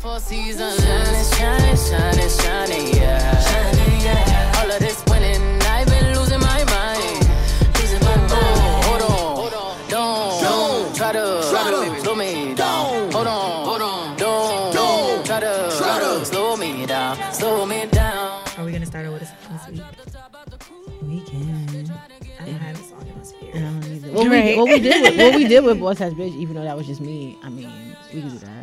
four seasons. Shining, shining, shining, shining, yeah. Shining, yeah. All of this winning, I've been losing my mind. Losing my mind. Hold on, hold on, don't, don't try to, try to slow me down. Hold on, hold on, don't, don't try to, try to slow me down, slow me down. Are we gonna start out with a this week? We can. I don't have a song in my spirit. What, Right. we, what we did with what we did with Boss Ass Bitch, even though that was just me. I mean, we can do that.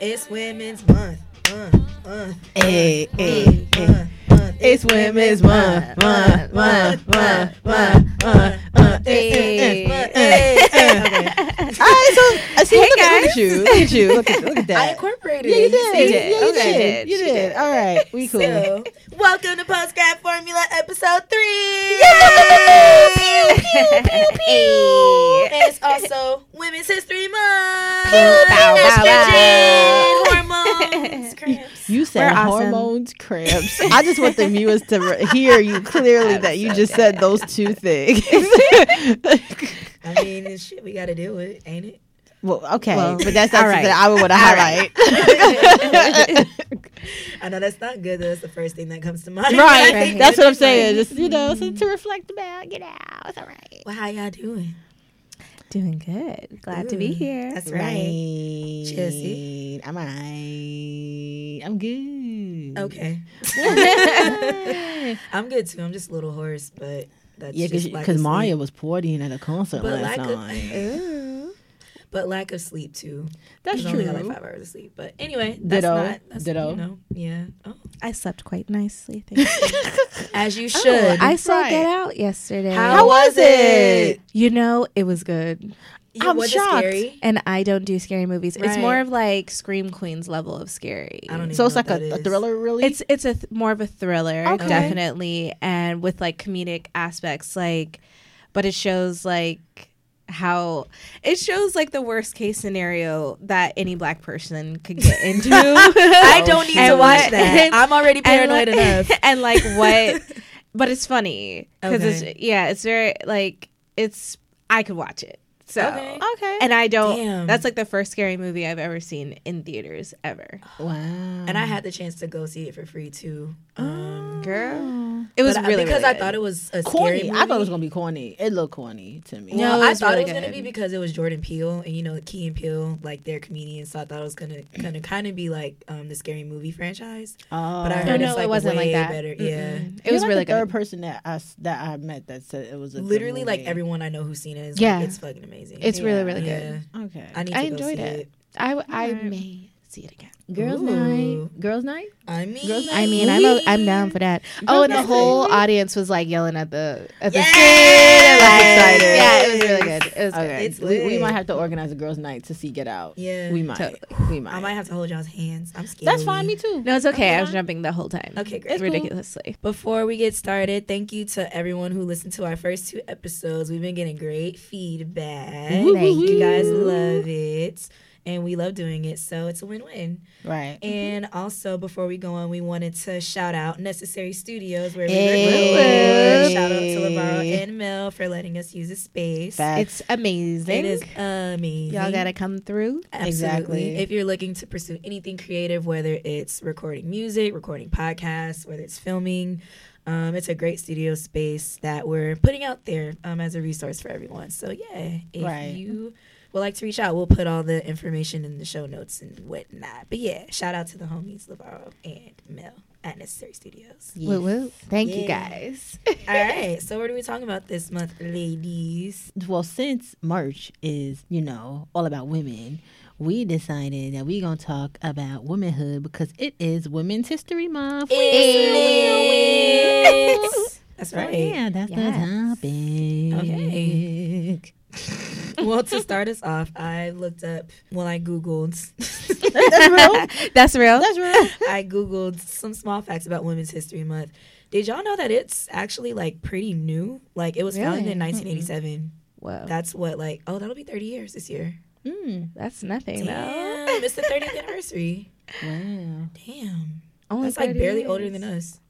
It's Women's Month. Uh, uh, Hey, hey, hey. It's Women's Month, month, month, month, month, month, month. Hey. Hey, hey. Okay. So I see. Hey, look, at, look guys. at you. Look at you. Look at look at that. I incorporated Yeah, you did. see? You did. Yeah, you Okay. did. You did. did. All right, we cool. So, welcome to Postgrad Formula episode three. Yeah! Pew pew Hey. And it's also Women's History Month. Bow, bow, bow. Estrogen, hormones, cramps. You said We're awesome. hormones, cramps. I just want the viewers to hear you clearly that you just said those two things. I mean, it's shit we got to deal with, ain't it? well, okay, Well, but that's all something right. that I would want to All right. highlight. I know that's not good. That's the first thing that comes to mind. right. I think That's what I'm it's like, saying. Just you know, so to reflect about, get out. It's all right. Well, how y'all doing? Doing good. Glad to be here. That's right. Right. Chelsea? I'm alright. I'm good. Okay. I'm good too. I'm just a little hoarse, but that's Yeah, just because lack of Mario was partying at a concert But last lack of- night. Ooh. Uh, but lack of sleep too. That's 'Cause I only got like five hours of sleep. But anyway, that's Ditto. not. That's, Ditto. You know, yeah. Oh, I slept quite nicely. Thank you. as you oh, should. I saw Right. Get Out yesterday. How, How was was it? You know, it was good. You- I'm was shocked. scary? And I don't do scary movies. It's more of like Scream Queens level of scary. I don't even So it's know like what a, that a is. thriller, really. It's it's a th- more of a thriller, Okay. definitely, and with like comedic aspects, like, but it shows like how it shows like the worst case scenario that any black person could get into. Oh, I don't need to watch what- that. I'm already and, paranoid like- enough. and like what, but it's funny because Okay. it's yeah, it's very like it's I could watch it. So Okay. okay. and I don't. Damn. That's like the first scary movie I've ever seen in theaters ever. wow. And I had the chance to go see it for free too. Um, Girl, it was but I- really because really I thought it was a corny. scary. I thought it was gonna be corny. It looked corny to me. No, Well, I thought really it was gonna be because it was Jordan Peele, and you know Key and Peele, like they're comedians, so I thought it was gonna kind of kind of be like um, the scary movie franchise. Oh. But I Oh, heard no, it's like it wasn't way like that. better. Yeah, Mm-mm. It You're was like really the third good. person that I s- that I met that said it was a good literally like everyone I know who's seen it is Yeah. like it's fucking amazing. It's really Yeah. really good. yeah. Okay. I need to I go enjoyed see it. it. I w- I Alright. may see it again. Girls' Ooh. night. Girls' night. I mean, Girls' I mean, I'm a, I'm down for that. Oh, and the whole night. audience was like yelling at the at the Yes! screen. and, like, Excited. Yeah, it was really good. It was Okay. It's we, we might have to organize a girls' night to see Get Out. Yeah, We might. Totally. We might. I might have to hold y'all's hands. I'm scared. That's fine. Me too. No, it's okay. I was jumping the whole time. Okay, great. It's cool. ridiculously. Before we get started, thank you to everyone who listened to our first two episodes. We've been getting great feedback. Thank you guys love it. And we love doing it, so it's a win-win. Right. And also, before we go on, we wanted to shout out Necessary Studios where we Hey. record. Shout out to Lavaro and Mel for letting us use the space. Facts. It's amazing. It is amazing. Y'all gotta come through. Absolutely. Exactly. If you're looking to pursue anything creative, whether it's recording music, recording podcasts, whether it's filming, um, it's a great studio space that we're putting out there um, as a resource for everyone. So yeah, if Right. you would like to reach out, we'll put all the information in the show notes and whatnot. But yeah, shout out to the homies Lavaro and Mel at Necessary Studios. Woo woo. Thank you guys. all right, so what are we talking about this month, ladies? well, since March is, you know, all about women, we decided that we're going to talk about womanhood because it is Women's History Month. It's That's So, right. yeah, that's Yes. the topic. Okay. well, to start us off, I looked up, well, I Googled, That's real. That's real. That's real. I Googled some small facts about Women's History Month. Did y'all know that it's actually like pretty new? Like it was founded in 1987. Wow, That's what, like, oh, that'll be 30 years this year. Mm. That's nothing though. It's the 30th anniversary. Wow. Damn. Only That's like barely years. older than us.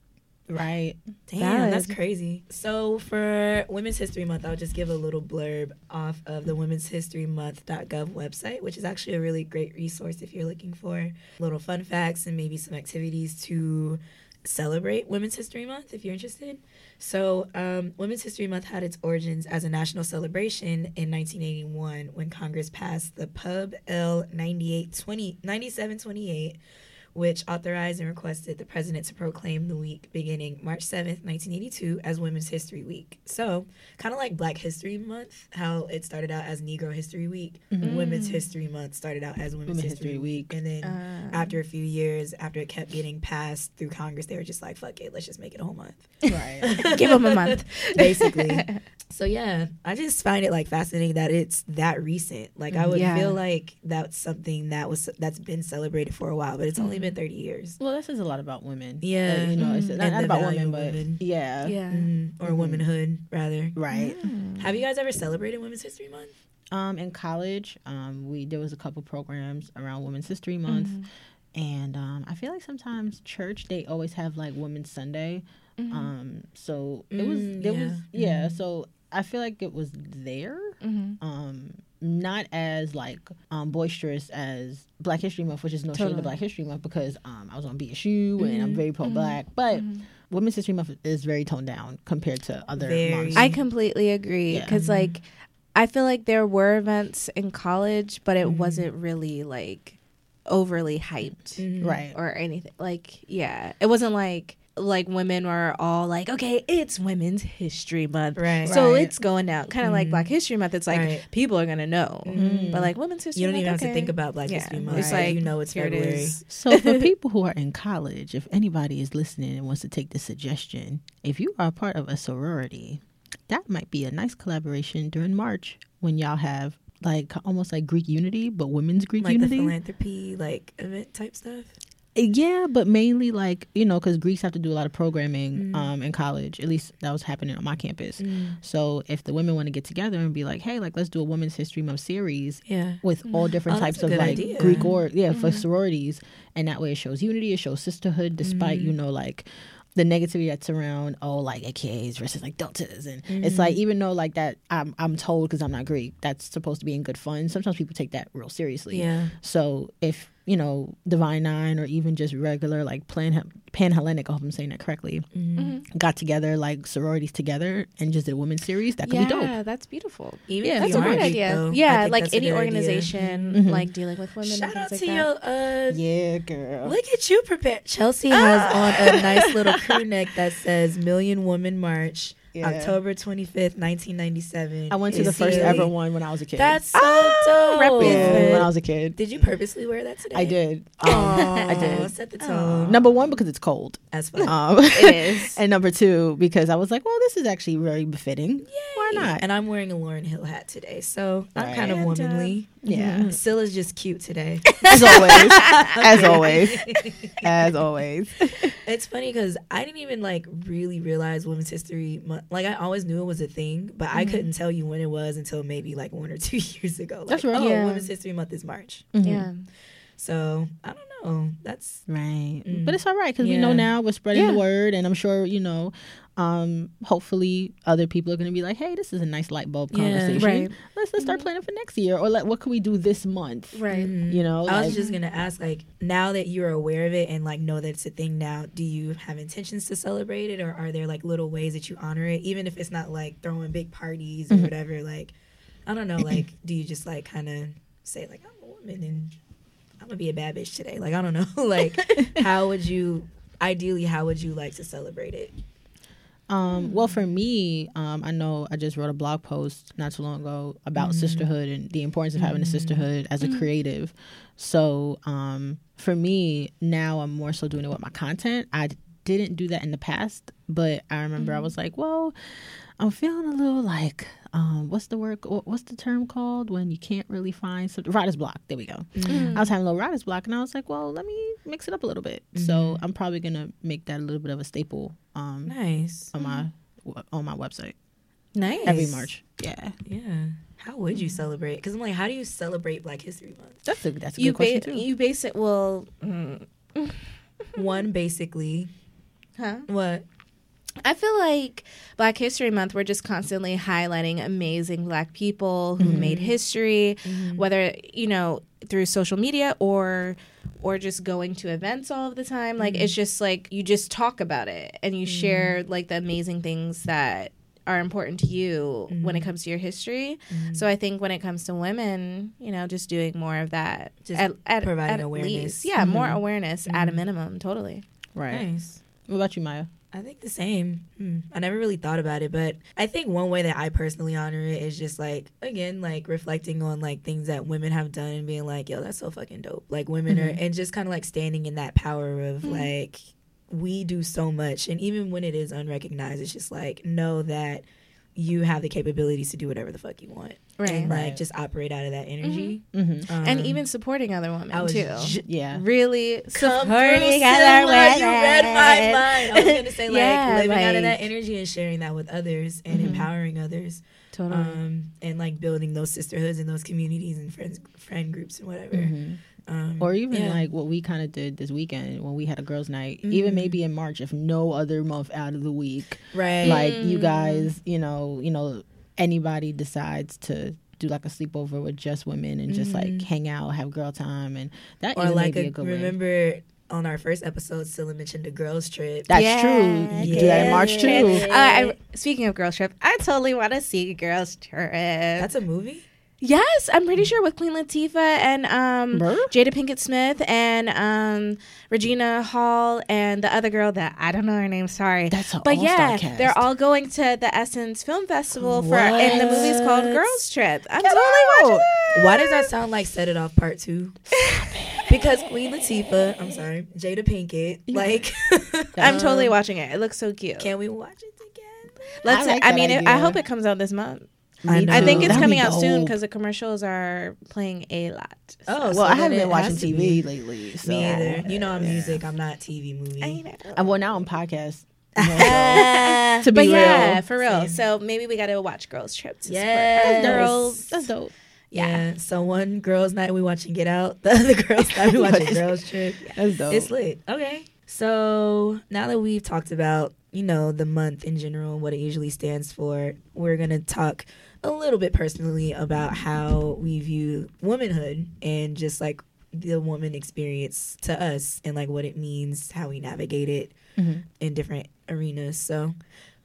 Right. Damn, Valid. that's crazy. So for Women's History Month, I'll just give a little blurb off of the Women's History Month.gov website, which is actually a really great resource if you're looking for little fun facts and maybe some activities to celebrate Women's History Month if you're interested. So, um, Women's History Month had its origins as a national celebration in 1981 when Congress passed the Pub L 9820 9728 which authorized and requested the president to proclaim the week beginning March 7th, 1982, as Women's History Week. So, kind of like Black History Month, how it started out as Negro History Week, Women's History Month started out as Women's, Women's History, History Week. Week. And then Uh, after a few years, after it kept getting passed through Congress, they were just like, fuck it, let's just make it a whole month. Right. Give them a month. Basically. so, yeah, I just find it like fascinating that it's that recent. Like, I would Yeah. feel like that's something that was that's been celebrated for a while, but it's only been 30 years. well, this is a lot about women. Yeah. Uh, you know, it's Mhm. not, not about women, but women. yeah. Yeah. Mm, or Mhm. womanhood rather. Right. Have you guys ever celebrated Women's History Month? Um, in college, um, we there was a couple programs around Women's History Month, and um, I feel like sometimes church they always have like Women's Sunday. Um, so it was Mm, there yeah. was yeah. So I feel like it was there. Mm-hmm. Um, not as like um boisterous as Black History Month, which is no shade to Black History Month because um I was on BSU and I'm very pro Black, but Women's History Month is very toned down compared to other Very. months. I completely agree Yeah. because like I feel like there were events in college, but Mm-hmm. it wasn't really like overly hyped Mm-hmm. right. or anything. Like yeah, it wasn't like like women were all like, okay, it's Women's History Month, Right. So Right. it's going down, kind of like Black mm-hmm. History Month. It's like Right. people are gonna know, mm-hmm. but like Women's History, You don't Month, even have to think about Black Yeah. History Month. It's Right. like you know it's here it February. is. So for people who are in college, if anybody is listening and wants to take the suggestion, if you are part of a sorority, that might be a nice collaboration during March when y'all have like almost like Greek unity, but women's Greek unity. Like the philanthropy, like event type stuff. Yeah, but mainly like you know, because Greeks have to do a lot of programming Mm. um, in college. At least that was happening on my campus. So if the women want to get together and be like, hey, like let's do a Women's History Month series Yeah. with all different Oh, types of like idea. Greek or yeah for sororities, and that way it shows unity, it shows sisterhood, despite Mm-hmm. you know like the negativity that's around oh like AKAs versus like deltas, and it's Mm-hmm. like even though like that I'm I'm told because I'm not Greek that's supposed to be in good fun. Sometimes people take that real seriously. Yeah. So if you know Divine Nine or even just regular like Pan Pan Hellenic, I hope I'm saying that correctly, Mm-hmm. got together like sororities together and just did a women's series, that could yeah, be dope. Yeah, that's beautiful. Even Yeah, That's a great idea. though, yeah, like any good idea. organization Mhm. like dealing with women. Shout and out things to like your uh Yeah, girl. Look at you prepared. Chelsea has on a nice little crew neck that says Million Woman March, Yeah. October 25th, 1997. I went to the first here. ever one when I was a kid. That's so Oh, dope. yeah, when I was a kid. Did you purposely wear that today? I did. Um, I did. Set the tone. Number one because it's cold. That's fine. Um, It is. and number two because I was like, well, this is actually very befitting. Why not? And I'm wearing a Lauryn Hill hat today, so I'm kind of And, uh, womanly. Yeah. Cylla's just cute today. As always. As always. As always. It's funny because I didn't even like really realize Women's History Month. Like I always knew it was a thing, but I mm-hmm. couldn't tell you when it was until maybe like one or two years ago. Like, That's right. Oh, Yeah. Women's History Month is March. Yeah. So I don't know. Oh, that's Right. Mm. But it's all right because we know now we're spreading Yeah. the word. And I'm sure, you know, um, hopefully other people are going to be like, hey, this is a nice light bulb Yeah. conversation. Right. Let's, let's start planning for next year. Or like, what can we do this month? Right. You know? I was like- just gonna ask, like, now that you're aware of it and like know that it's a thing now, do you have intentions to celebrate it, or are there like little ways that you honor it, even if it's not like throwing big parties or Mhm. whatever? Like, I don't know, like, do you just like kind of say like I'm a woman and I'm gonna be a bad bitch today? Like, I don't know, like, how would you ideally how would you like to celebrate it? Um, well, for me, um, I know I just wrote a blog post not too long ago about sisterhood and the importance of having a sisterhood as a creative. So, um, for me, now I'm more so doing it with my content. I didn't do that in the past, but I remember I was like, well, I'm feeling a little like, um, what's the word? What's the term called when you can't really find something? Writer's block. There we go. I was having a little writer's block, and I was like, well, let me mix it up a little bit. So I'm probably gonna make that a little bit of a staple. Um, Nice, on my on my website Nice. every March. Yeah, yeah. How would you celebrate? Because I'm like, how do you celebrate Black History Month? that's a that's a You good question too. you base it well. Mm, One, basically, huh? what? I feel like Black History Month, we're just constantly highlighting amazing Black people who mm-hmm. made history, mm-hmm. whether you know through social media or or just going to events all of the time. Like it's mm-hmm. just like you just talk about it and you share like the amazing things that are important to you when it comes to your history. So I think when it comes to women, you know, just doing more of that, Just at, at, providing at awareness. least. yeah, more awareness at a minimum, totally. Right. Nice. What about you, Myah? I think the same. Hmm. I never really thought about it, but I think one way that I personally honor it is just like again, like reflecting on like things that women have done and being like, "Yo, that's so fucking dope." Like women are, and just kind of like standing in that power of like we do so much, and even when it is unrecognized, it's just like know that you have the capabilities to do whatever the fuck you want, Right. and like Right. just operate out of that energy. Mm-hmm. and Um, even supporting other women I was too. ju- Yeah. really Come supporting through, other Cylla, women. You read my mind. I was gonna say like Yeah, living out of that energy and sharing that with others and empowering others, Totally. um, and like building those sisterhoods and those communities and friends, friend groups and whatever. Um, Or even yeah. like what we kind of did this weekend when we had a girls' night. Even maybe in March, if no other month out of the week, right, like you guys, you know, you know, anybody decides to do like a sleepover with just women and just like hang out, have girl time, and that or even like may a, a good way. remember on our first episode, Cylla mentioned a girls trip. That's Yeah, true. You do that in March too. Uh, I, speaking of girls trip, I totally want to see girls trip. That's a movie. Yes, I'm pretty sure with Queen Latifah and um, Jada Pinkett Smith and um, Regina Hall and the other girl that I don't know her name. Sorry, That's an but yeah, cast. they're all going to the Essence Film Festival for, and the movie's called Girls Trip. I'm Get totally watching out. that. Why does that sound like Set It Off Part Two? because Queen Latifah, I'm sorry, Jada Pinkett, like, I'm totally watching it. It looks so cute. can we watch it together? Let's. I like I, mean, it. I hope it comes out this month. I I think it's That'd coming be out soon because the commercials are playing a lot. Oh, Well, so I haven't been watching TV be. lately. So. Me either. You know, I'm music. I'm not TV movie. I know. Uh, well, now I'm podcast. Uh, To be but yeah, for real. Same. So maybe we got to watch Girls Trip. To Yes. support our That's girls. That's dope. Yeah. So one girls' night we watching Get Out. The other girls' night we watching Girls Trip. That's dope. It's lit. Okay. So now that we've talked about, you know, the month in general and what it usually stands for, we're gonna talk a little bit personally about how we view womanhood and just like the woman experience to us and like what it means, how we navigate it Mm-hmm. in different arenas. So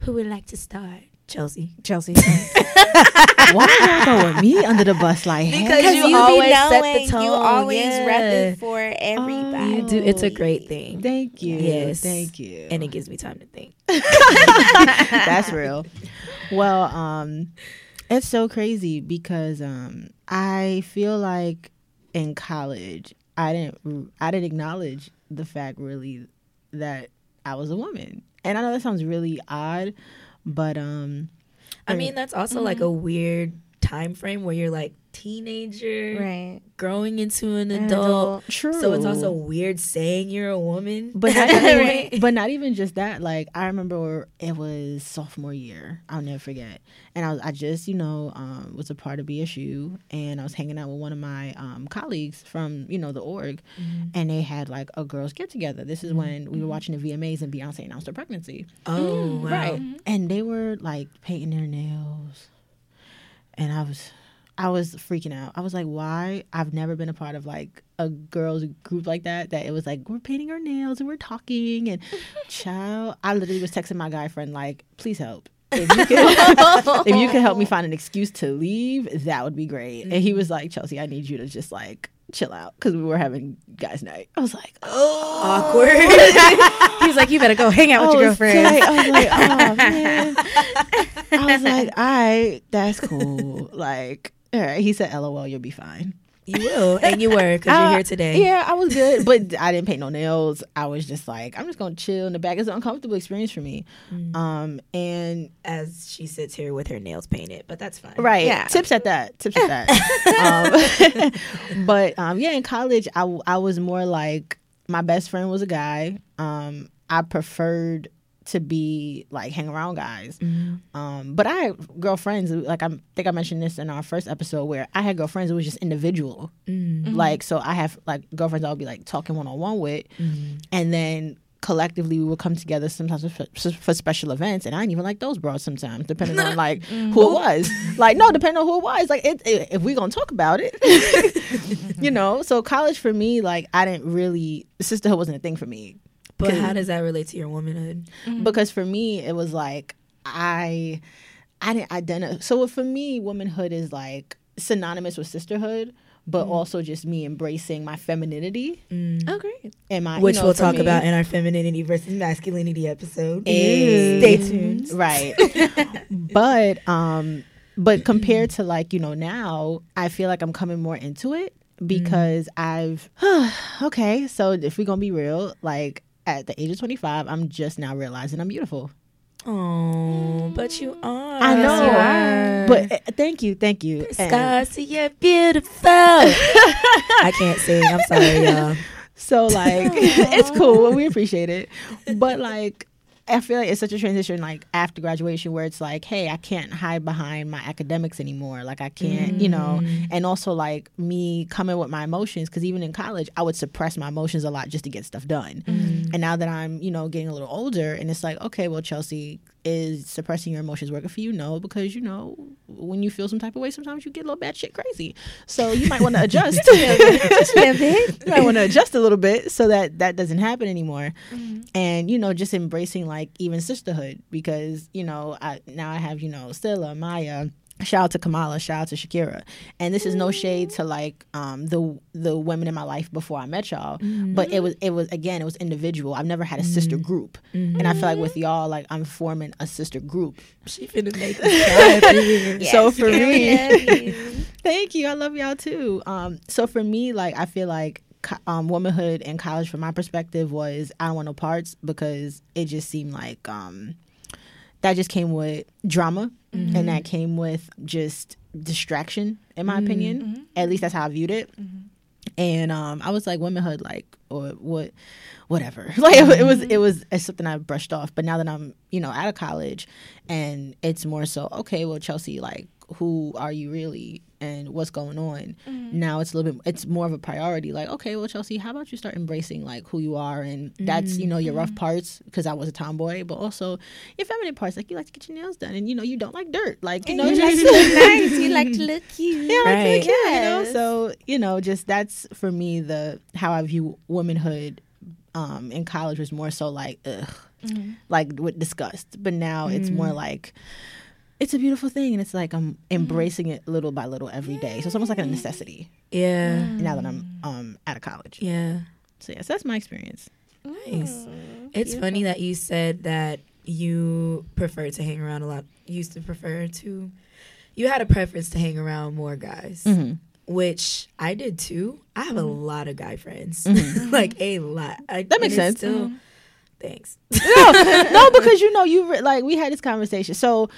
who would like to start? Chelsea. Chelsea. Why are y'all throwing me under the bus like Because hell? you be always set the tone, You always yeah. repping for everybody. You do it's a great thing. Thank you. Yes. Thank you. And it gives me time to think. That's real. Well, um, it's so crazy because um, I feel like in college I didn't I didn't acknowledge the fact really that I was a woman, and I know that sounds really odd, but um, I mean, that's also like a weird time frame where you're like teenager Right. growing into an An adult. adult. true. So it's also weird saying you're a woman. But not even, Right? but not even just that. Like I remember it was sophomore year. I'll never forget. And I was I just you know um, was a part of BSU, and I was hanging out with one of my um, colleagues from you know the org, and they had like a girls get together. This is when we were watching the VMAs and Beyonce announced her pregnancy. oh, wow. Right. And they were like painting their nails. And I was I was freaking out. I was like, why? I've never been a part of like a girls group like that. That it was like we're painting our nails and we're talking and child. I literally was texting my guy friend like, please help. If you, could, if you could help me find an excuse to leave, that would be great. And he was like, Chelsea, I need you to just like chill out because we were having guys' night. I was like, oh, Awkward. He's like, you better go hang out with your girlfriend. tight. I was like, oh man. I was like, all right, that's cool. Like, all right. He said, LOL, you'll be fine. You will. And you were because you're Uh, here today. Yeah, I was good, but I didn't paint no nails. I was just like, I'm just gonna chill in the back. It's an uncomfortable experience for me. Um, and As she sits here with her nails painted, but that's fine. right, Yeah. tips at that, tips at that. um, but um, yeah, in college, I I was more like my best friend was a guy. Um, I preferred to be like hang around guys. Mm-hmm. Um, but I had girlfriends. Like I think I mentioned this in our first episode, where I had girlfriends. It was just individual. Mm-hmm. Like so, I have like girlfriends I'll be like talking one on one with, mm-hmm. and then collectively we would come together sometimes for, for special events, and I didn't even like those bras sometimes, depending on like who it was. Like no, depending on who it was. Like it, it, if we gonna talk about it, you know. So college for me, like I didn't really sisterhood wasn't a thing for me But how does that relate to your womanhood? Mm-hmm. because for me it was like I I didn't identify. So for me, womanhood is like synonymous with sisterhood, but mm. also just me embracing my femininity mm. Oh, great. and my Which you know, we'll talk me- about in our femininity versus masculinity episode. Is- Stay tuned. right but um but compared to like you know now i feel like i'm coming more into it because mm. i've okay so if we're gonna be real like at the age of 25 i'm just now realizing i'm beautiful Oh, but you are. i know you are. but uh, thank you thank you Scarcy, you're beautiful. I can't sing. I'm sorry, y'all. so like it's cool we appreciate it but like I feel like it's such a transition, like after graduation, where it's like, hey, I can't hide behind my academics anymore. Like I can't, you know, mm. and also like me coming with my emotions, because even in college, I would suppress my emotions a lot just to get stuff done. Mm. And now that I'm, you know, getting a little older, and it's like, okay, well, Chelsea, is suppressing your emotions working for you? No, because you know, when you feel some type of way, sometimes you get a little bad shit crazy. So you might want to adjust. you might want to adjust a little bit so that that doesn't happen anymore. And you know, just embracing like even sisterhood because you know, I now I have you know Stella, Myah. Shout out to Kamala, shout out to Shakira, and this is no shade to like um, the the women in my life before I met y'all, but it was it was again it was individual. I've never had a sister group, and I feel like with y'all like I'm forming a sister group. She finna make me up here. so for me, me, Thank you. I love y'all too. Um, so for me, like I feel like um, womanhood in college, from my perspective, was I don't want no parts because it just seemed like um, that just came with drama, and mm-hmm. that came with just distraction. In my opinion, mm-hmm. at least that's how I viewed it. Mm-hmm. And um, I was like, womanhood, like, or what, whatever. Like it was, it was something I brushed off. But now that I'm, you know, out of college, and it's more so, okay, well, Chelsea, like, who are you really, and what's going on? Mm-hmm. Now it's a little bit, it's more of a priority. Like, okay, well, Chelsea, how about you start embracing like who you are, and that's you know your rough mm-hmm. parts because I was a tomboy, but also your feminine parts, like you like to get your nails done, and you know you don't like dirt, like you know, you just like to look nice. You like to look cute. yeah, Right. look, yeah, you know. So you know, just that's for me the how I view womanhood. Um, in college was more so like, ugh, mm-hmm. like with disgust, but now it's more mm. like it's a beautiful thing, and it's like I'm mm. embracing it little by little every day. So it's almost like a necessity Yeah. Mm. now that I'm um out of college. Yeah. So yes, that's my experience. Nice. Oh, it's funny that you said that you prefer to hang around a lot. Used to prefer to. You had a preference to hang around more guys, mm-hmm. which I did too. I have a mm-hmm. lot of guy friends, mm-hmm. like a lot. I, That makes and it's sense. Still, thanks. no, no, because you know you re- like we had this conversation. So,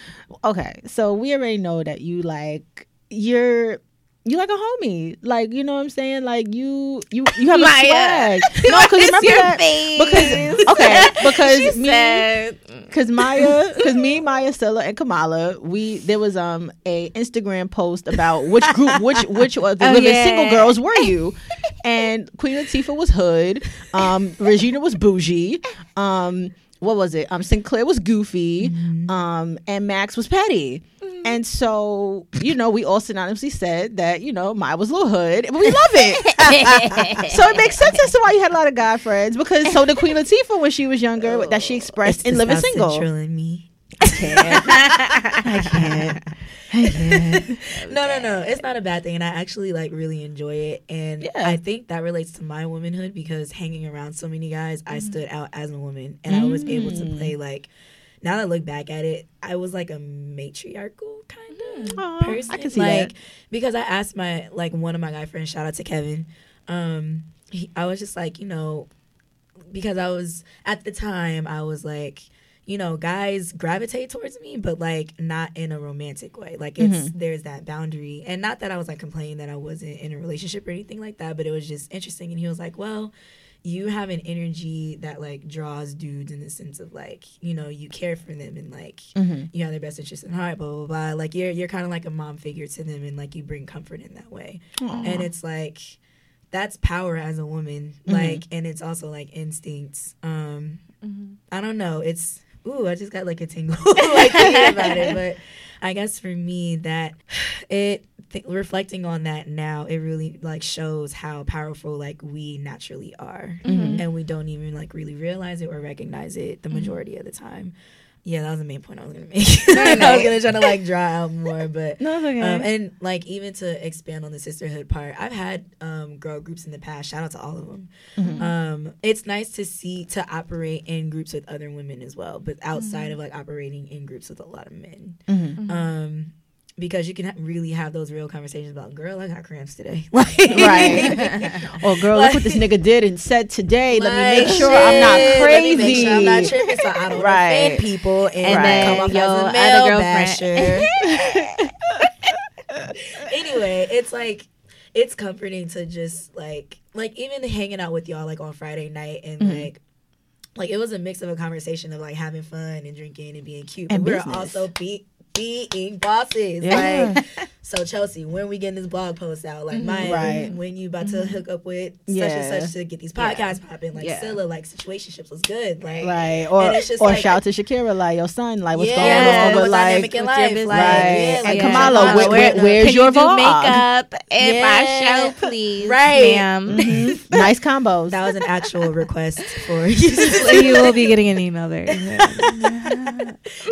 okay, so we already know that you like you're you like a homie, like you know what I'm saying. Like you you you have a Myah. swag. No, because remember that face. because okay because She me said, because Myah, because me, Myah, Stella, and Kamala, we there was um a Instagram post about which group, which which of the Oh, living yeah. single girls were you, and Queen Latifah was hood, um Regina was bougie, um what was it, um Synclaire was goofy, um and Max was petty. And so, you know, we all synonymously said that, you know, Myah was a little hood, but we love it. so it makes sense as to why you had a lot of guy friends because so did Queen Latifah when she was younger that she expressed in Living Single. In me. I can't. I can't. I can't. No, no, no. It's not a bad thing, and I actually like really enjoy it. And Yeah. I think that relates to my womanhood because hanging around so many guys, Mm-hmm. I stood out as a woman, and I was able to Mm. play like. Now that I look back at it, I was like a matriarchal kind of Aw, person. I can see like that. because I asked my like one of my guy friends, shout out to Kevin. Um, he, I was just like, you know, because I was at the time, I was like, you know, guys gravitate towards me, but like not in a romantic way. Like it's Mm-hmm. there's that boundary, and not that I was like complaining that I wasn't in a relationship or anything like that, but it was just interesting. And he was like, well. You have an energy that like draws dudes in the sense of like you know you care for them and like Mm-hmm. you have their best interest in heart, blah blah blah. Like you're you're kind of like a mom figure to them, and like you bring comfort in that way. And it's like that's power as a woman. Like, and it's also like instincts. Um, I don't know. It's ooh, I just got like a tingle like thinking about it. But I guess for me, that it th- reflecting on that now, it really like shows how powerful like we naturally are, and we don't even like really realize it or recognize it the majority of the time. Yeah, that was the main point I was gonna make. I was gonna try to like draw out more, but No, it's okay. um, and like even to expand on the sisterhood part, I've had um, girl groups in the past. Shout out to all of them. Um, it's nice to see to operate in groups with other women as well, but outside of like operating in groups with a lot of men. Um, because you can really have those real conversations about, girl, I got cramps today. Like, right. oh, girl, look what this nigga did and said today. Let me make like, sure I'm not shit, crazy. sure I'm not tripping, so I don't Right. offend people and, And then come off your as a male basher. anyway, it's like it's comforting to just like like even hanging out with y'all like on Friday night and Mm-hmm. like like it was a mix of a conversation of like having fun and drinking and being cute, And but we're business. also be being bosses. Yeah. Like so Chelsea, when we getting this blog post out, like Myah, Mm-hmm. Right. when you about to hook up with such Yeah. and such to get these podcasts popping, like Yeah. Cylla, like situationships was good, like Right. Or And it's just or like- shout to Shakira, like, your son, like, what's yeah, going on? what's But like, in what's your life, business? like, Right. yeah, And like, Kamala, Kamala, where- where- where- where's Can your you do vlog? makeup in Yeah. my show, please, Right. ma'am? nice combos. That was an actual request for so you will be getting an email there.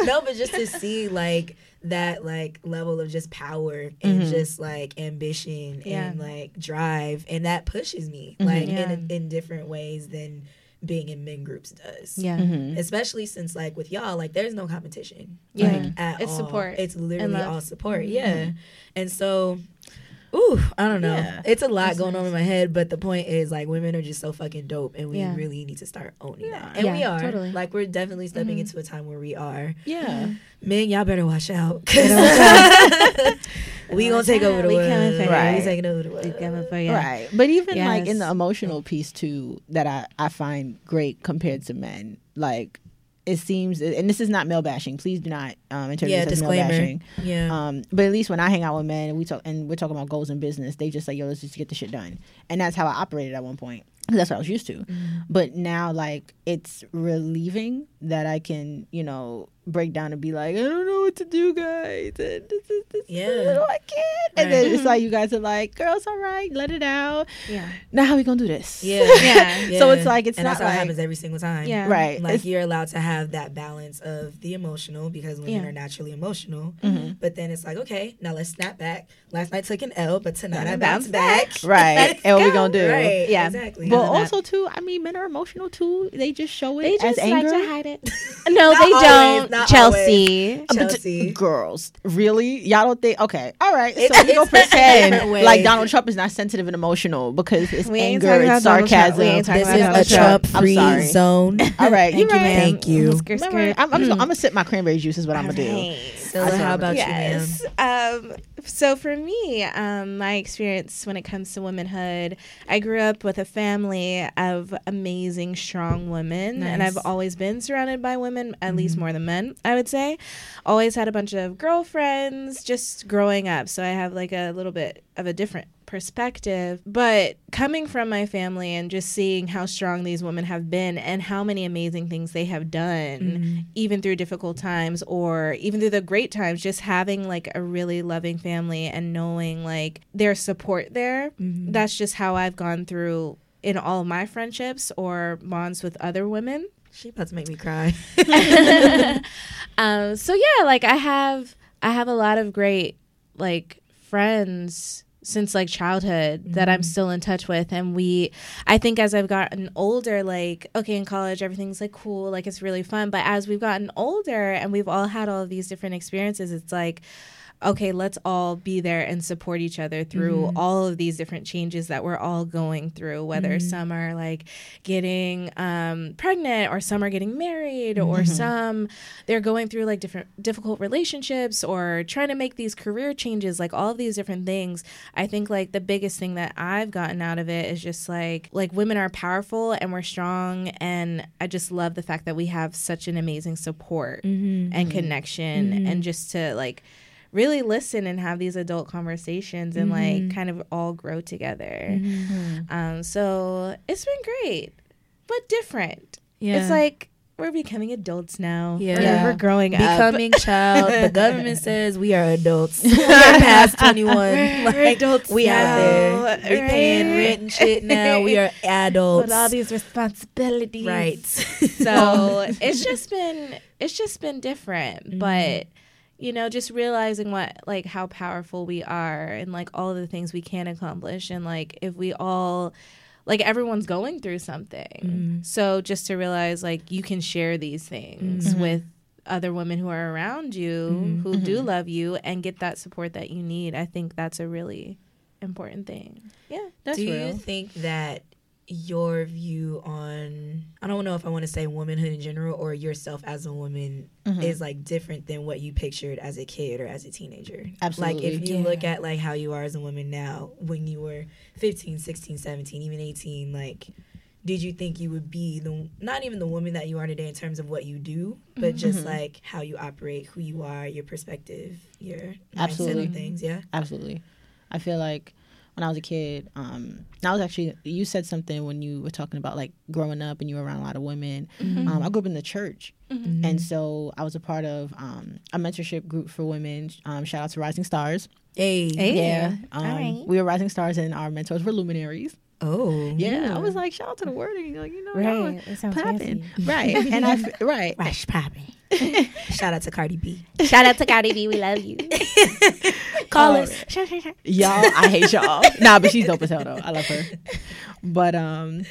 no, but just to see like that like level of just power and Mm-hmm. just like ambition Yeah. and like drive and that pushes me Mm-hmm. like Yeah. in in different ways than being in men groups does. Yeah. Mm-hmm. Especially since like with y'all, like there's no competition. Yeah. Like at It's all. support It's literally all support. Yeah. And so Ooh, I don't know. Yeah. It's a lot going on in my head, but the point is like women are just so fucking dope and we Yeah. really need to start owning Yeah. that. And Yeah, we are. totally. Like we're definitely stepping into a time where we are. yeah. Men, y'all better watch out. 'cause we gonna take over the We world. coming for. Right. We taking over the world. We coming for you. Right. But even like in the emotional piece too, that I, I find great compared to men. Like it seems and this is not male bashing. Please do not um interpret Yeah, this as male bashing. Yeah. Um, but at least when I hang out with men and we talk and we're talking about goals in business, they just like, yo, let's just get the shit done. And that's how I operated at one point. That's what I was used to. Mm-hmm. But now like it's relieving that I can, you know, break down and be like, I don't know what to do, guys. And this is this Yeah. is little I can't. And then it's like you guys are like, girls, all right, let it out. Yeah. Now how we gonna do this? yeah. Yeah. So it's like it's and not that's how it happens every single time. Yeah. right. Like It's- you're allowed to have that balance of the emotional because women Yeah. are naturally emotional. Mm-hmm. But then it's like, okay, now let's snap back. Last night took an L, but tonight I Bounce bounced back. right. and what we gonna do? Right. Yeah. Exactly. But of that. also too, I mean, men are emotional too. They just show it They as just like anger. to hide it. No, they always, don't. Not Chelsea. Uh, but Chelsea. t- girls, really? Y'all don't think? Okay, all right. It's- so we gonna pretend like Donald Trump is not sensitive and emotional because it's We ain't anger, talking it's about Trump. sarcasm. We ain't talking this is Donald a Trump. Trump free zone. All right, Thank you're right. Thank you. Skirt, All right, skirt. I'm, I'm, just, gonna, I'm gonna sip my cranberry juice. Is what I'm gonna do. So That's how about gonna you, ma'am? Yes. Um, so for me, um, my experience when it comes to womanhood, I grew up with a family of amazing, strong women, and I've always been surrounded by women, at least more than men. I would say, always had a bunch of girlfriends just growing up. So I have like a little bit of a different perspective. But coming from my family and just seeing how strong these women have been and how many amazing things they have done, mm-hmm. even through difficult times or even through the great times, just having like a really loving family and knowing like their support there. Mm-hmm. That's just how I've gone through in all of my friendships or bonds with other women. She about to make me cry. um, so yeah, like I have I have a lot of great like friends since like childhood that I'm still in touch with. And we I think as I've gotten older like okay in college everything's like cool like it's really fun. But as we've gotten older and we've all had all of these different experiences it's like okay let's all be there and support each other through mm-hmm. all of these different changes that we're all going through whether mm-hmm. some are like getting um, pregnant or some are getting married or mm-hmm. some they're going through like different difficult relationships or trying to make these career changes like all of these different things. I think like the biggest thing that i've gotten out of it is just like like women are powerful and we're strong and i just love the fact that we have such an amazing support and connection and just to like really listen and have these adult conversations and like kind of all grow together. Um, so it's been great, but different. Yeah. It's like we're becoming adults now. Yeah. We're- Yeah. we're growing up. becoming child. The government says we are adults. we are past twenty one. Like adults we out there. now, We paying rent and shit now. We are adults. With all these responsibilities. right. So it's just been it's just been different. Mm-hmm. But you know, just realizing what like how powerful we are and like all the things we can accomplish and like if we all like everyone's going through something. Mm-hmm. So just to realize like you can share these things Mm-hmm. with other women who are around you who do love you and get that support that you need. I think that's a really important thing. Yeah. That's Do real. you think that your view on I don't know if I want to say womanhood in general or yourself as a woman Mm-hmm. is like different than what you pictured as a kid or as a teenager. Absolutely. Like if you Yeah. look at like how you are as a woman now when you were 15, 16, 17, even 18 like did you think you would be the not even the woman that you are today in terms of what you do, but just like how you operate, who you are, your perspective, your mindset Absolutely. things, yeah? Absolutely. I feel like when I was a kid, um, I was actually you said something when you were talking about like growing up and you were around a lot of women. Um, I grew up in the church, and so I was a part of um, a mentorship group for women. Um, shout out to Rising Stars. Hey. Yeah, um, right. we were Rising Stars, and our mentors were luminaries. Oh. Yeah, I was like, shout out to the wording, like you know, y'all Right. That sounds popping. right? And I f- right, Rush popping. Shout out to Cardi B. Shout out to Cardi B. We love you. Call Oh, us. y'all i hate y'all nah but she's dope as hell though i love her but um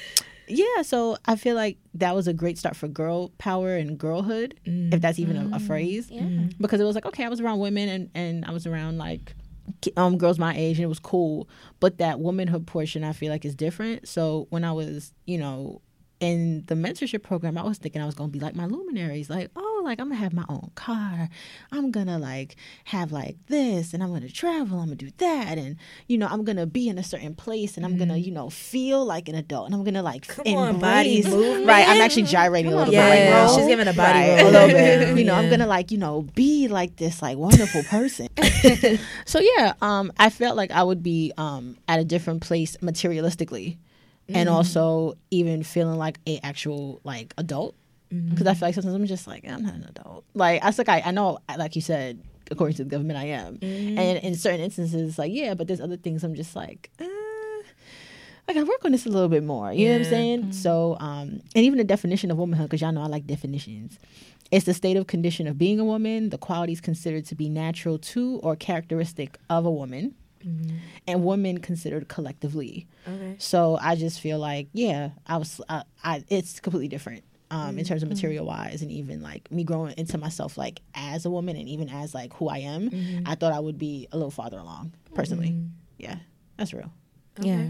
yeah so i feel like that was a great start for girl power and girlhood if that's even a, a phrase Yeah. because it was like okay i was around women and and i was around like ki- um girls my age and it was cool. But that womanhood portion i feel like is different. So when i was you know in the mentorship program i was thinking i was gonna be like my luminaries like oh like i'm gonna have my own car. I'm gonna like have like this and i'm gonna travel i'm gonna do that and you know i'm gonna be in a certain place and i'm gonna you know feel like an adult and i'm gonna like Mm-hmm. on, body right i'm actually gyrating a little bit right Yeah, now. she's giving a body Right, roll. A little bit. You know i'm gonna like you know be like this like wonderful person. So yeah um i felt like i would be um at a different place materialistically and also even feeling like a actual like adult because i feel like sometimes i'm just like i'm not an adult like i like I, I know like you said according to the government i am and in certain instances like yeah but there's other things i'm just like uh, I gotta work on this a little bit more. You know what I'm Yeah. saying? So, um, and even the definition of womanhood, because y'all know I like definitions. It's the state of condition of being a woman, the qualities considered to be natural to or characteristic of a woman, and women considered collectively. Okay. So I just feel like, yeah, I was, I, I it's completely different. Um, in terms of material wise, and even like me growing into myself, like as a woman, and even as like who I am, I thought I would be a little farther along personally. Yeah, that's real. Yeah.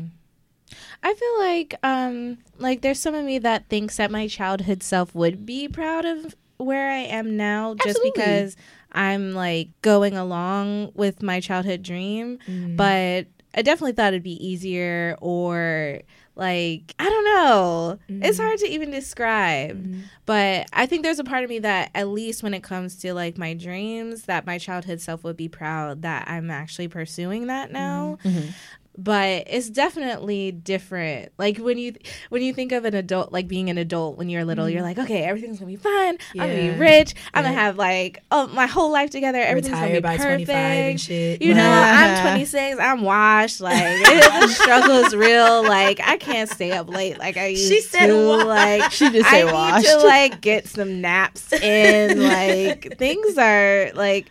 I feel like um like there's some of me that thinks that my childhood self would be proud of where I am now just Absolutely. because I'm like going along with my childhood dream, mm. but I definitely thought it'd be easier or like I don't know. It's mm. hard to even describe. Mm-hmm. But I think there's a part of me that at least when it comes to like my dreams that my childhood self would be proud that I'm actually pursuing that now mm-hmm. um, but it's definitely different. Like when you when you think of an adult like being an adult when you're little you're mm-hmm. like okay everything's gonna be fine i'm gonna be rich. I'm Yeah. gonna have like oh my whole life together. Everything's Retire gonna be perfect 25 and shit. you know i'm 26 i'm washed. Like the struggle is real. Like i can't stay up late like i used She said to. washed. like She just said I said need to like get some naps in. like things are like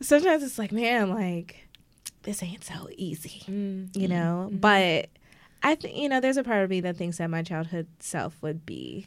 sometimes it's like man, like this ain't so easy, you mm-hmm. know. Mm-hmm. But I think you know there's a part of me that thinks that my childhood self would be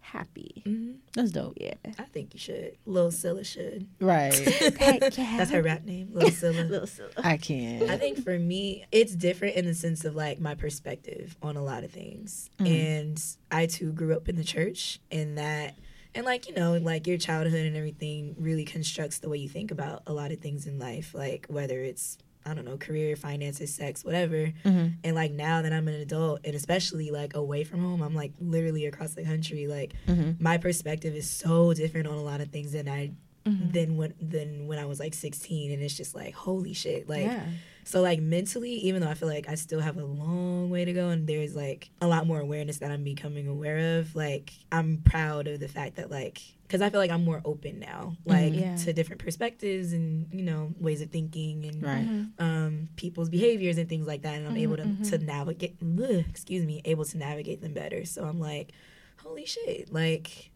happy. Mm-hmm. That's dope. Yeah, I think you should. Lil Cylla should. Right. That's her rap name, Lil Cylla. little silly. I can't. I think for me, it's different in the sense of like my perspective on a lot of things. Mm. And I too grew up in the church, and that, and like, you know, like your childhood and everything really constructs the way you think about a lot of things in life, like whether it's, I don't know, career, finances, sex, whatever. And like now that I'm an adult, and especially like away from home, I'm like literally across the country, like my perspective is so different on a lot of things than I Mm-hmm. than when than when I was like 16 and it's just like holy shit like yeah. So like mentally even though I feel like I still have a long way to go and there's like a lot more awareness that I'm becoming aware of like I'm proud of the fact that like because I feel like I'm more open now like Yeah. to different perspectives and you know ways of thinking and Right. um, people's behaviors and things like that, and I'm able to, Mm-hmm, to navigate. ugh, excuse me, able to navigate them better. So I'm like, holy shit, like,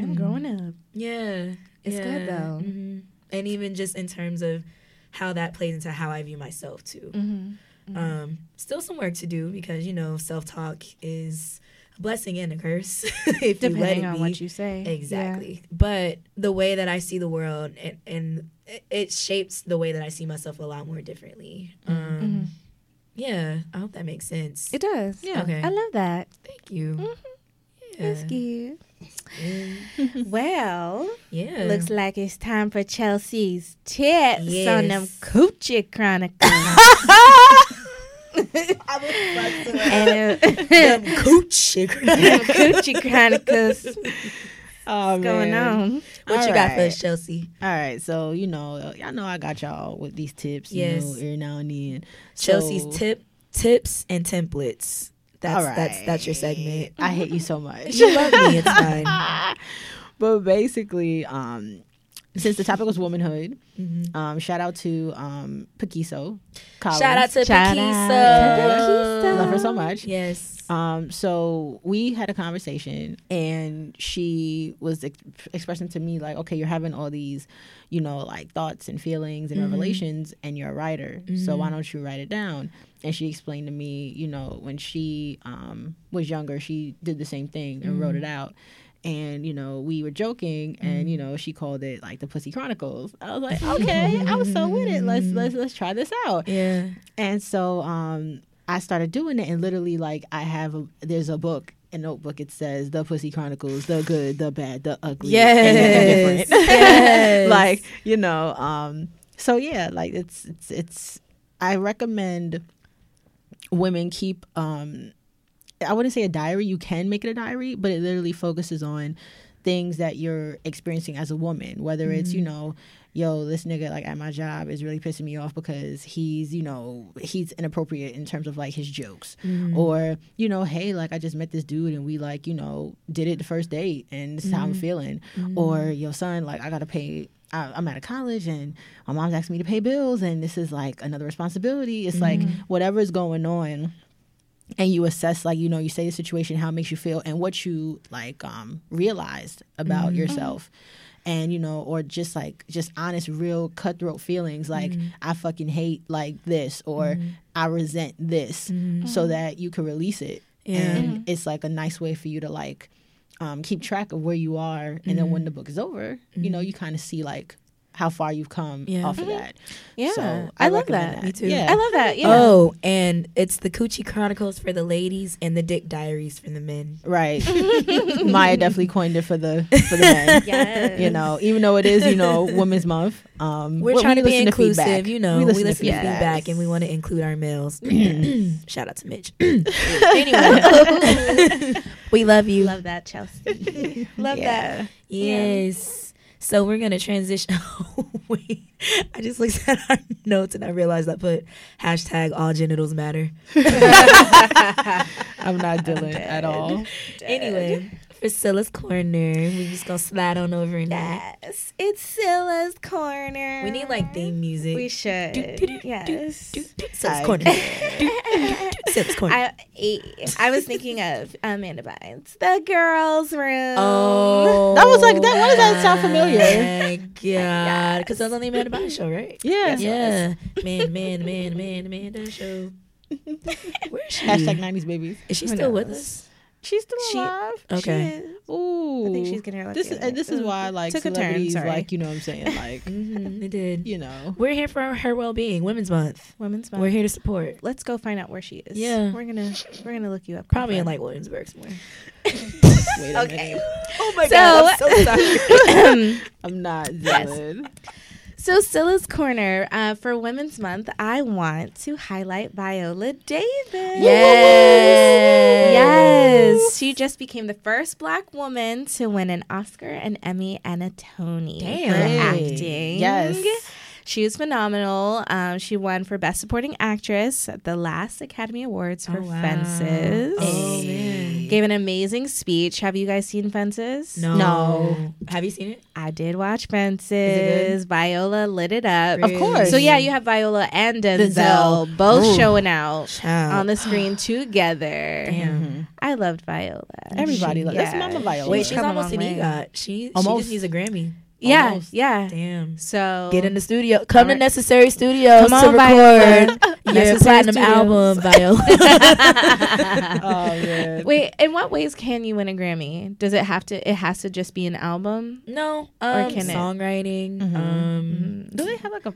I'm growing up. yeah, It's good, yeah, though. mhm. And even just in terms of how that plays into how I view myself too. Mm-hmm. Um, still some work to do because you know self talk is a blessing and a curse if you let Depending it on be. what you say. Exactly. But the way that I see the world and, and it- it shapes the way that I see myself a lot more differently. Um, Yeah, I hope that makes sense. It does. Yeah. Okay. I love that. Thank you. Yeah. That's cute. Mm, Well, Yeah. looks like it's time for Chelsea's tips on them Yes. Coochie Chronicles. and, uh, Cooch. Coochie Chronicles. Oh, What's going man. on? What All you got for us, Chelsea? All right, so you know, y'all know I got y'all with these tips, you know, every now and then. Chelsea's So- tip, tips, and templates. That's All that's that's your segment. I hate you so much. You love me. It's fine. but basically, um, since the topic was womanhood, Mhm. um, shout out to um, Paquiso. Collins. Shout out to Shout Pakisa. Love her so much. Yes. Um, so we had a conversation, and she was ex- expressing to me like, okay, you're having all these, you know, like thoughts and feelings and revelations, and you're a writer, so why don't you write it down? And she explained to me, you know, when she um, was younger, she did the same thing and wrote it out. And you know, we were joking, and you know, she called it like the Pussy Chronicles. I was like, okay, I was so with it. Let's let's let's try this out. Yeah. And so um, I started doing it, and literally, like, I have a there's a book, a notebook. It says the Pussy Chronicles, the good, the bad, the ugly, Yes. Yes. like you know. Um, so yeah, like it's it's it's. I recommend women keep. Um, I wouldn't say a diary. You can make it a diary, but it literally focuses on things that you're experiencing as a woman. Whether it's you mm-hmm. know, yo, this nigga like at my job is really pissing me off because he's you know he's inappropriate in terms of like his jokes, mm-hmm. or you know, hey, like I just met this dude and we like you know did it the first date and this is how I'm mm-hmm. feeling, or yo, son, like I gotta pay. I- I'm out of college and my mom's asking me to pay bills and this is like another responsibility. It's like whatever is going on and you assess like you know you say the situation how it makes you feel and what you like um realized about mm-hmm. yourself. And you know or just like just honest real cutthroat feelings like mm-hmm. i fucking hate like this or mm-hmm. i resent this so that you can release it. Yeah. and it's like a nice way for you to like um keep track of where you are and then when the book is over you know you kind of see like how far you've come Yeah. off of that Yeah. so I love recommend that. Me too. yeah I love that. Yeah. Oh, and it's the Coochie Chronicles for the ladies and the Dick Diaries for the men. Right. Myah definitely coined it for the for the men. Yes. You know, even though it is, you know, Women's Month. Um We're we- trying we to be inclusive, feedback. you know. We We listen listen, to to feedback. feedback and we want to include our males. Shout out to Mitch. anyway, we love you. Love that, Chelsea. love that. Yes. So we're gonna transition. Oh, wait, I just looked at our notes and I realized I put hashtag all genitals matter. I'm not dealing at all. Anyway, for Cylla's corner, we just gonna slide on over in that. Yes. It's Cylla's corner. We need like theme music. We should. Do, do, do, yes. do, do, Cylla's I- corner. Do, do, do, do, Cylla's corner. I, I was thinking of Amanda Bynes, the girls' room. Oh, That was like that- why does that sound familiar? My God, because that was on the Amanda Bynes show, right? Yeah. Yeah, man, man, man, man, Amanda show. Where is she? Hashtag nineties babies. Is she Who still with us? She's still She- alive. Okay. She is. Ooh. I think she's getting her life This together. and this is why like Took a turn, celebrities sorry. like, you know what I'm saying? Like, Mm-hmm, it did. you know. We're here for her well-being. Women's Month. Women's Month. We're here to support. Let's go find out where she is. Yeah. We're gonna we're gonna look you up. Probably in like Williamsburg somewhere. Wait a Okay. minute. Oh my God, I'm so sorry. I'm not dealing. So, Cylla's Corner uh, for Women's Month, I want to highlight Viola Davis. Yes. Yes. She just became the first black woman to win an Oscar, an Emmy, and a Tony Damn. for acting. Yes. She was phenomenal. Um, she won for Best Supporting Actress at the last Academy Awards for Oh, wow. Fences. Oh. Gave an amazing speech. Have you guys seen Fences? No. No. Have you seen it? I did watch it Fences. Viola lit it up. Of course. So yeah, you have Viola and Denzel, Denzel. both Ooh. showing out Child. on the screen together. Damn. I loved Viola. Everybody She- lo- that's Mama Viola. Wait, She's she's come a almost an long way. EGOT. She, she Almost. just needs a Grammy. Yeah, Almost. yeah. Damn. So Get in the studio. Come to Necessary Studios Come to on, Viola. record your Necessary platinum Studios. album, Viola. Oh man. Wait, in what ways can you win a Grammy? Does it have to? It has to just be an album. no, um, can it? songwriting. Mhm. Um, Do they have like a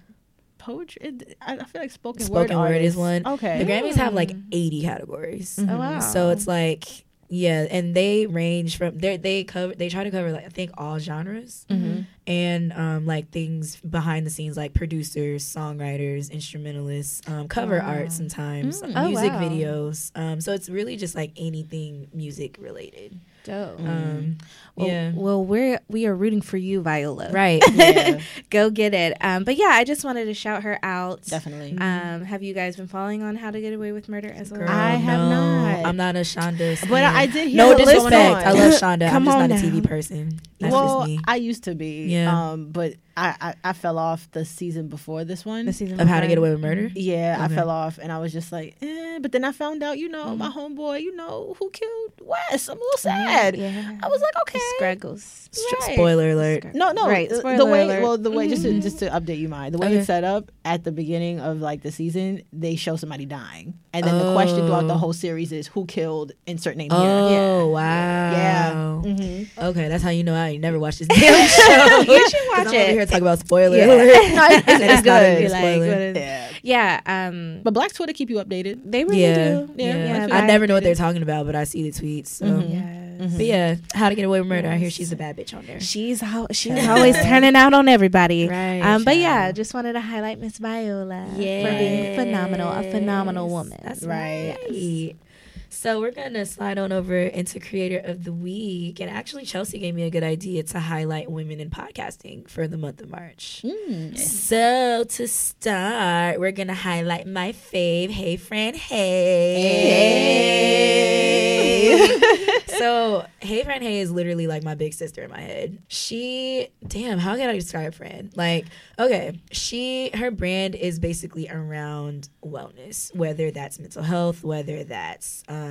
poetry? I I feel like spoken, Spoken word, word is one. Okay. The Grammys have like Mm. 80 categories. Oh wow! So it's like yeah, and they range from they they cover they try to cover like I think all genres Mhm. and um like things behind the scenes like producers, songwriters, instrumentalists, um cover Wow. art sometimes, Mm. Oh, music wow. videos. Um so it's really just like anything music related. Dope. Um Well, yeah. well, we're we are rooting for you, Viola. Right. Yeah, Go get it. Um, but yeah, I just wanted to shout her out. definitely. Um, have you guys been following on How to Get Away with Murder as well? Girl, I have no. not. I'm not a Shonda. but stan. I did hear no what's going disrespect. I love Shonda. Come I'm just on not a. TV person. That's well, just me. I used to be. Yeah. Um, but I, I I fell off the season before this one. the season of How to. Get Away with Murder. Yeah, I fell off, and I was just like, eh. But then I found out, you know, my homeboy, you know, who killed Wes. I'm a little sad. Yeah. I was like, okay. Scraggles. Right. Spoiler alert. No, no, Right, uh, the way, alert. well, the way, just to just to update you, mind the way Okay. it's set up at the beginning of like the season, they show somebody dying, and then the question throughout the Oh. whole series is who killed insert name here. Oh wow. Yeah. hmm Okay, that's how you know I never watched this damn show. You should watch I'm over here it. talking about spoilers. Yeah. No, it's, And it's it's not good. Like, spoiler. yeah, Yeah. Um, but Black Twitter keep you updated. they really yeah, do. yeah. Yeah, I I never know what they're talking about, but I see the tweets. So. Mhm. Yes. But yeah, How to Get Away with Murder. I hear she's a bad bitch on there. She's al- she's always turning out on everybody. Right, Um, but yeah, just wanted to highlight Miss Viola for being phenomenal, a phenomenal woman. That's Right. right. So we're gonna slide on over into Creator of the Week, and actually Chelsea gave me a good idea to highlight women in podcasting for the month of March. Mm. So to start, we're gonna highlight my fave. Hey, Fran. Hey. hey. so Hey, Fran. Hey is literally like my big sister in my head. She, damn, how can I describe Fran? Like, okay, she, her brand is basically around wellness, whether that's mental health, whether that's um,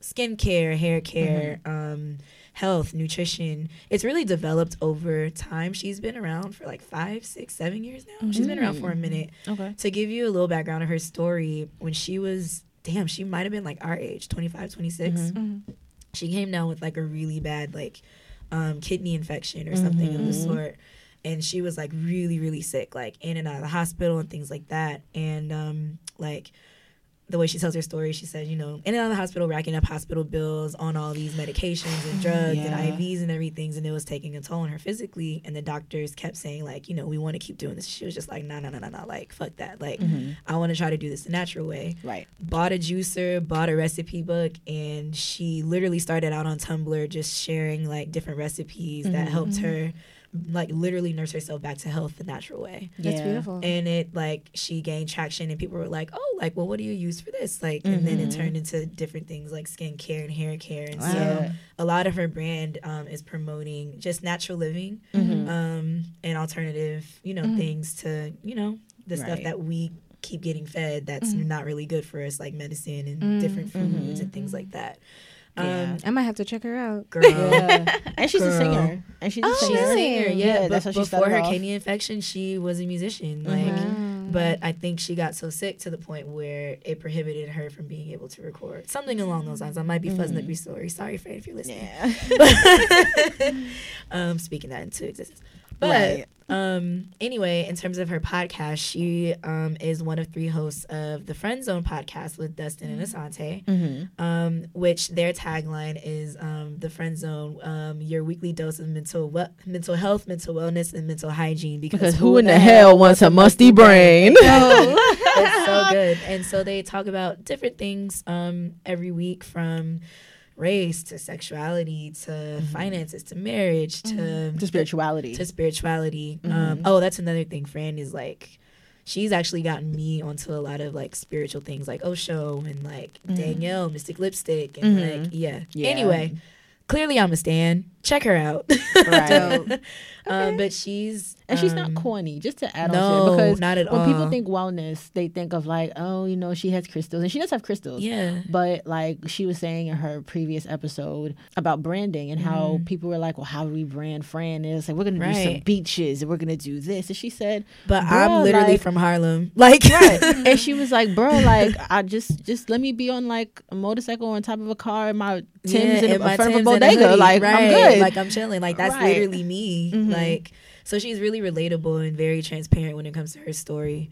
skincare, hair care, um, health, nutrition. It's really developed over time. She's been around for like five, six, seven years now. She's been around for a minute. Okay. To give you a little background of her story, when she was, damn, she might have been like our age, 25, 26. Mhm. She came down with like a really bad, like, um, kidney infection or something of the Mhm. sort. And she was like really, really sick, like in and out of the hospital and things like that. And, um, like, the way she tells her story, she said, you know, in and out of the hospital, racking up hospital bills on all these medications and drugs Yeah. and IVs and everything, and it was taking a toll on her physically. And the doctors kept saying, like, you know, we want to keep doing this. She was just like, no, no, no, no, no, like, fuck that. Like, Mhm. I want to try to do this the natural way. Right. Bought a juicer, bought a recipe book, and she literally started out on Tumblr just sharing like different recipes that Mhm. helped her, like, literally nurse herself back to health the natural way That's Yeah. beautiful. and it like she gained traction and people were like oh like well what do you use for this like and then it Mhm. turned into different things like skincare and hair care and Wow. so a lot of her brand um, is promoting just natural living Mhm. um, and alternative you know Mhm. things to you know the stuff that we keep getting fed that's Mhm. not really good for us like medicine and Mm. different foods and things like that Yeah. um, I might have to check her out. girl Yeah. and she's a singer. And she's a Oh, singer. She's a really? singer, Yeah, yeah. that's how she before her off. kidney infection, she was a musician. Like, Mhm. but I think she got so sick to the point where it prohibited her from being able to record something along those lines. I might be fuzzing up your story. Sorry, Fran, if you're listening. Yeah. um, speaking that into existence. But Right. um, anyway, in terms of her podcast, she um, is one of three hosts of the Friend Zone podcast with Dustin and Asante, Mm-hmm. um, which their tagline is um, the Friend Zone, um, your weekly dose of mental we- mental health, mental wellness, and mental hygiene. Because who in the hell wants a musty brain? it's so good. And so they talk about different things um, every week from race to sexuality to finances to marriage to to spirituality. to spirituality. Mm-hmm. Um, oh, that's another thing. Fran is like, she's actually gotten me onto a lot of like spiritual things, like Osho and like Danielle, Mystic Lipstick, and Mhm. like yeah. Yeah. Anyway, clearly I'm a stan. Check her out. right. um, but she's And she's not um, corny, just to add No, on to it. Because not at when all. people think wellness, they think of like, oh, you know, she has crystals. And she does have crystals. Yeah. But like she was saying in her previous episode about branding and how people were like, well, how do we brand Fran? And it's like, we're going to do some Mm-hmm. Beaches and we're going to do this. And she said, But I'm literally like- from Harlem. Like, and she was like, bro, like, I just, just let me be on like a motorcycle on top of a car in my Timbs Yeah, in, in my front of a Timbs and bodega. hoodie. Like, right. I'm good. Like I'm chilling. Like that's Right. literally me. Mhm. Like so she's really relatable and very transparent when it comes to her story.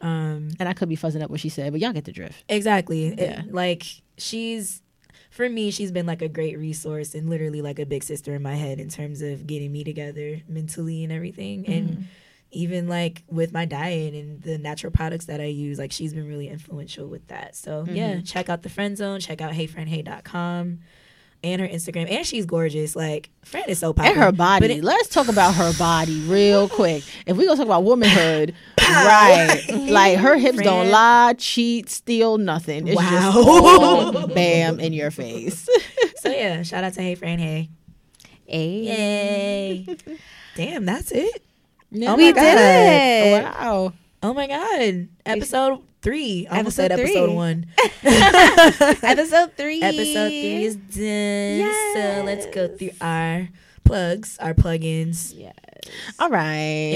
Um and I could be fuzzing up what she said, but y'all get the drift. exactly. It- Yeah. like she's for me, she's been like a great resource and literally like a big sister in my head in terms of getting me together mentally and everything. And even like with my diet and the natural products that I use, like she's been really influential with that. So yeah, check out the friend zone, check out heyfranhey.com and her Instagram. And she's gorgeous. Like Fran is so popping. And her body. But it- Let's talk about her body real quick. If we gonna talk about womanhood, right? Like her hips don't lie, cheat, steal, nothing. It's Wow. bam in your face. so yeah, shout out to Hey Fran Hey. Hey. Yay. Damn, that's it. Yeah. Oh we my did it. Wow. Oh my god. Episode three. I almost said Episode episode one. Episode three. Episode three is done. So let's go through our plugs, our plugins. Yes. All right.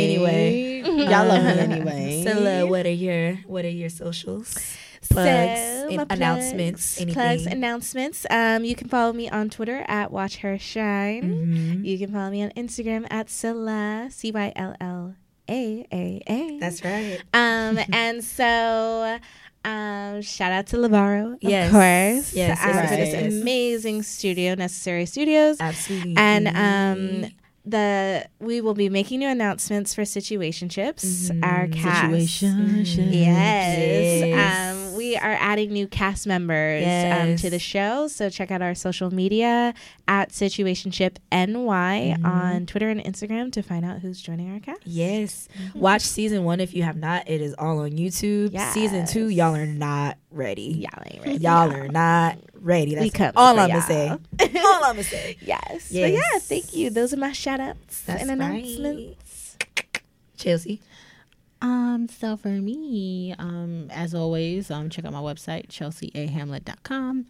Anyway. Y'all love me Uh, anyway. So uh, what are your what are your socials? Plugs, So, and my announcements, plugs, plugs, announcements. Um, you can follow me on Twitter at Watch Her Shine. Mhm. You can follow me on Instagram at Cylla C Y L L A A A. That's right. Um, and so, um, shout out to Lavaro, of Yes. course, Yes, um, yes, for yes, this amazing studio, Necessary Studios, Absolutely. and um, the we will be making new announcements for Situationships, our Mhm. cast. Situation. Yes. Yes. Um, we are adding new cast members um, to the show. So check out our social media at Situationship NY Mhm. on Twitter and Instagram to find out who's joining our cast. Yes. Watch season one if you have not. It is all on YouTube. Season two, y'all are not ready. Y'all ain't ready. Y'all are not ready. That's all I'm y'all. gonna say. all I'm gonna say. Yes. But yeah, thank you. Those are my shout outs That's and right. announcements. Chelsea. Um, so for me, um, as always, um, check out my website, chelseahamlet.com.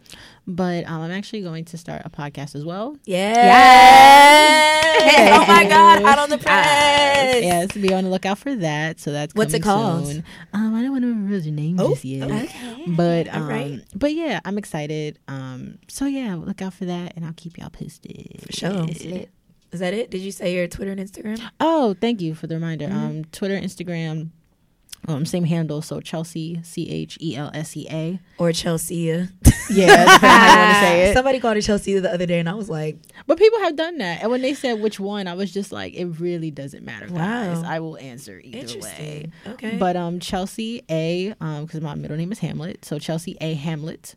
But um, I'm actually going to start a podcast as well. Yes. oh my God. Out on the press. Yes, be on the lookout for that. So that's What's it called? Soon. Um, I don't want to reveal your name Oh, just yet. okay. But um, right. but yeah, I'm excited. Um, so yeah, look out for that, and I'll keep y'all posted. For sure. Is that it? Did you say your Twitter and Instagram? Oh, thank you for the reminder. Mm-hmm. Um, Twitter, Instagram, um, same handle. So Chelsea, C H E L S E A. Or Chelsea? Yeah, depending how you want to say it. Somebody called her Chelsea the other day, and I was like, But people have done that, and when they said which one, I was just like, it really doesn't matter, guys. Wow. I will answer either way. Okay. But um, Chelsea A, um, because my middle name is Hamlet, so Chelsea A Hamlet.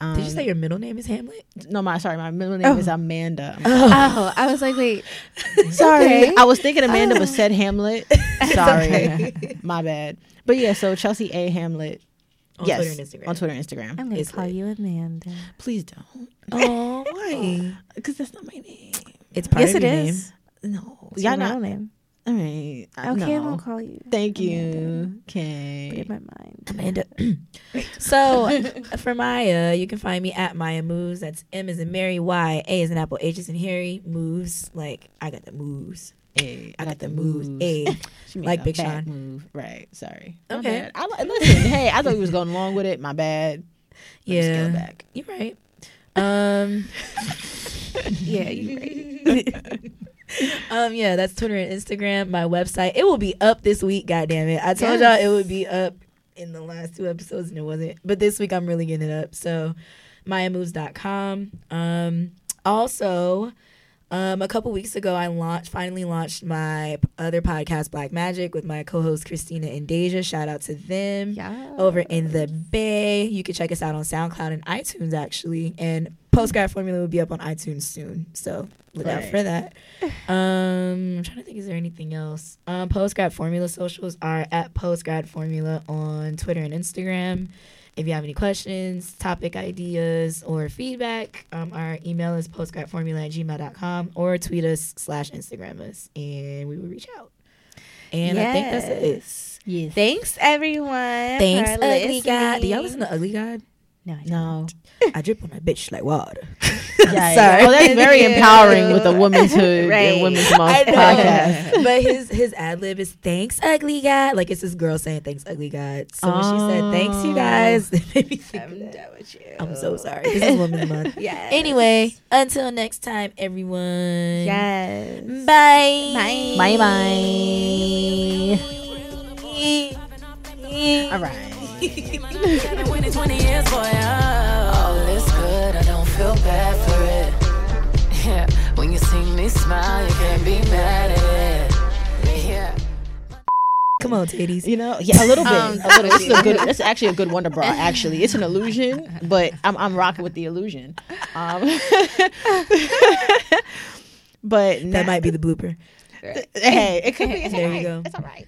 Um, did you say your middle name is Hamlet? no? My sorry, my middle name is Amanda. Oh, I was like, wait. Sorry, I was thinking Amanda, but said Hamlet. Sorry, okay. my bad. But yeah, so Chelsea A Hamlet. On yes, Twitter and Instagram. on Twitter and Instagram. I'm going Is to call it? you Amanda. Please don't, Oh, why? because that's not my name. It's part yes, of it your is. No, It's y'all your not. name. All right. uh, Okay, I won't call you. Thank you. Amanda. Put Okay. in my mind. Amanda. so for Myah, you can find me at Myah Moves. That's M is in Mary, Y, A is in Apple, H is in Harry. Moves like I got the moves. Hey, I got the moves. Hey, She made like a Big bad Sean. Move. Right. Sorry. Okay. I, listen. hey, I thought we was going along with it. My bad. Let me scale yeah, back. you're right. Um, Yeah, you're right. Um, yeah, that's Twitter and Instagram. My website. It will be up this week. God damn it! I told y'all it would be up in the last two episodes, and it wasn't. But this week, I'm really getting it up. So, myahmoves.com. Um, also, um, a couple weeks ago, I launched finally launched my other podcast, Black Magic, with my co-host Christina and Deja. Shout out to them Yeah. over in the Bay. You can check us out on SoundCloud and iTunes actually, and Postgrad Formula will be up on iTunes soon. So look out for that. Um, I'm trying to think, is there anything else? Um, Postgrad Formula socials are at Postgrad Formula on Twitter and Instagram. If you have any questions, topic ideas, or feedback, um, our email is postgradformula at gmail.com or tweet us slash Instagram us and we will reach out. And I think that's it. Yes. Yes. Thanks everyone. Thanks, Ugly God. Do y'all listen to Ugly God? No, I. No. I drip on that bitch like water. Yeah, Sorry. Oh, that's very empowering with a woman's hood Right. and women's month I podcast. but his his ad lib is thanks ugly god. Like it's this girl saying thanks ugly god. So when she said thanks you guys, it made me think I'm done with you. I'm so sorry. This is Women's Month. Yes. Anyway, until next time, everyone. Yes. Bye. Bye. Bye bye. All right. I've been winning 20 years, boy. All is good. I don't feel bad for it. Yeah, when you see me smile, you can't be mad at it. Come on, titties. You know, yeah, a little bit. Um, a little. This is a good. That's actually a good Wonder Bra. Actually, it's an illusion, but I'm I'm rocking with the illusion. Um, but That might be the blooper. Hey, it could be. It's There all you go. It's all right.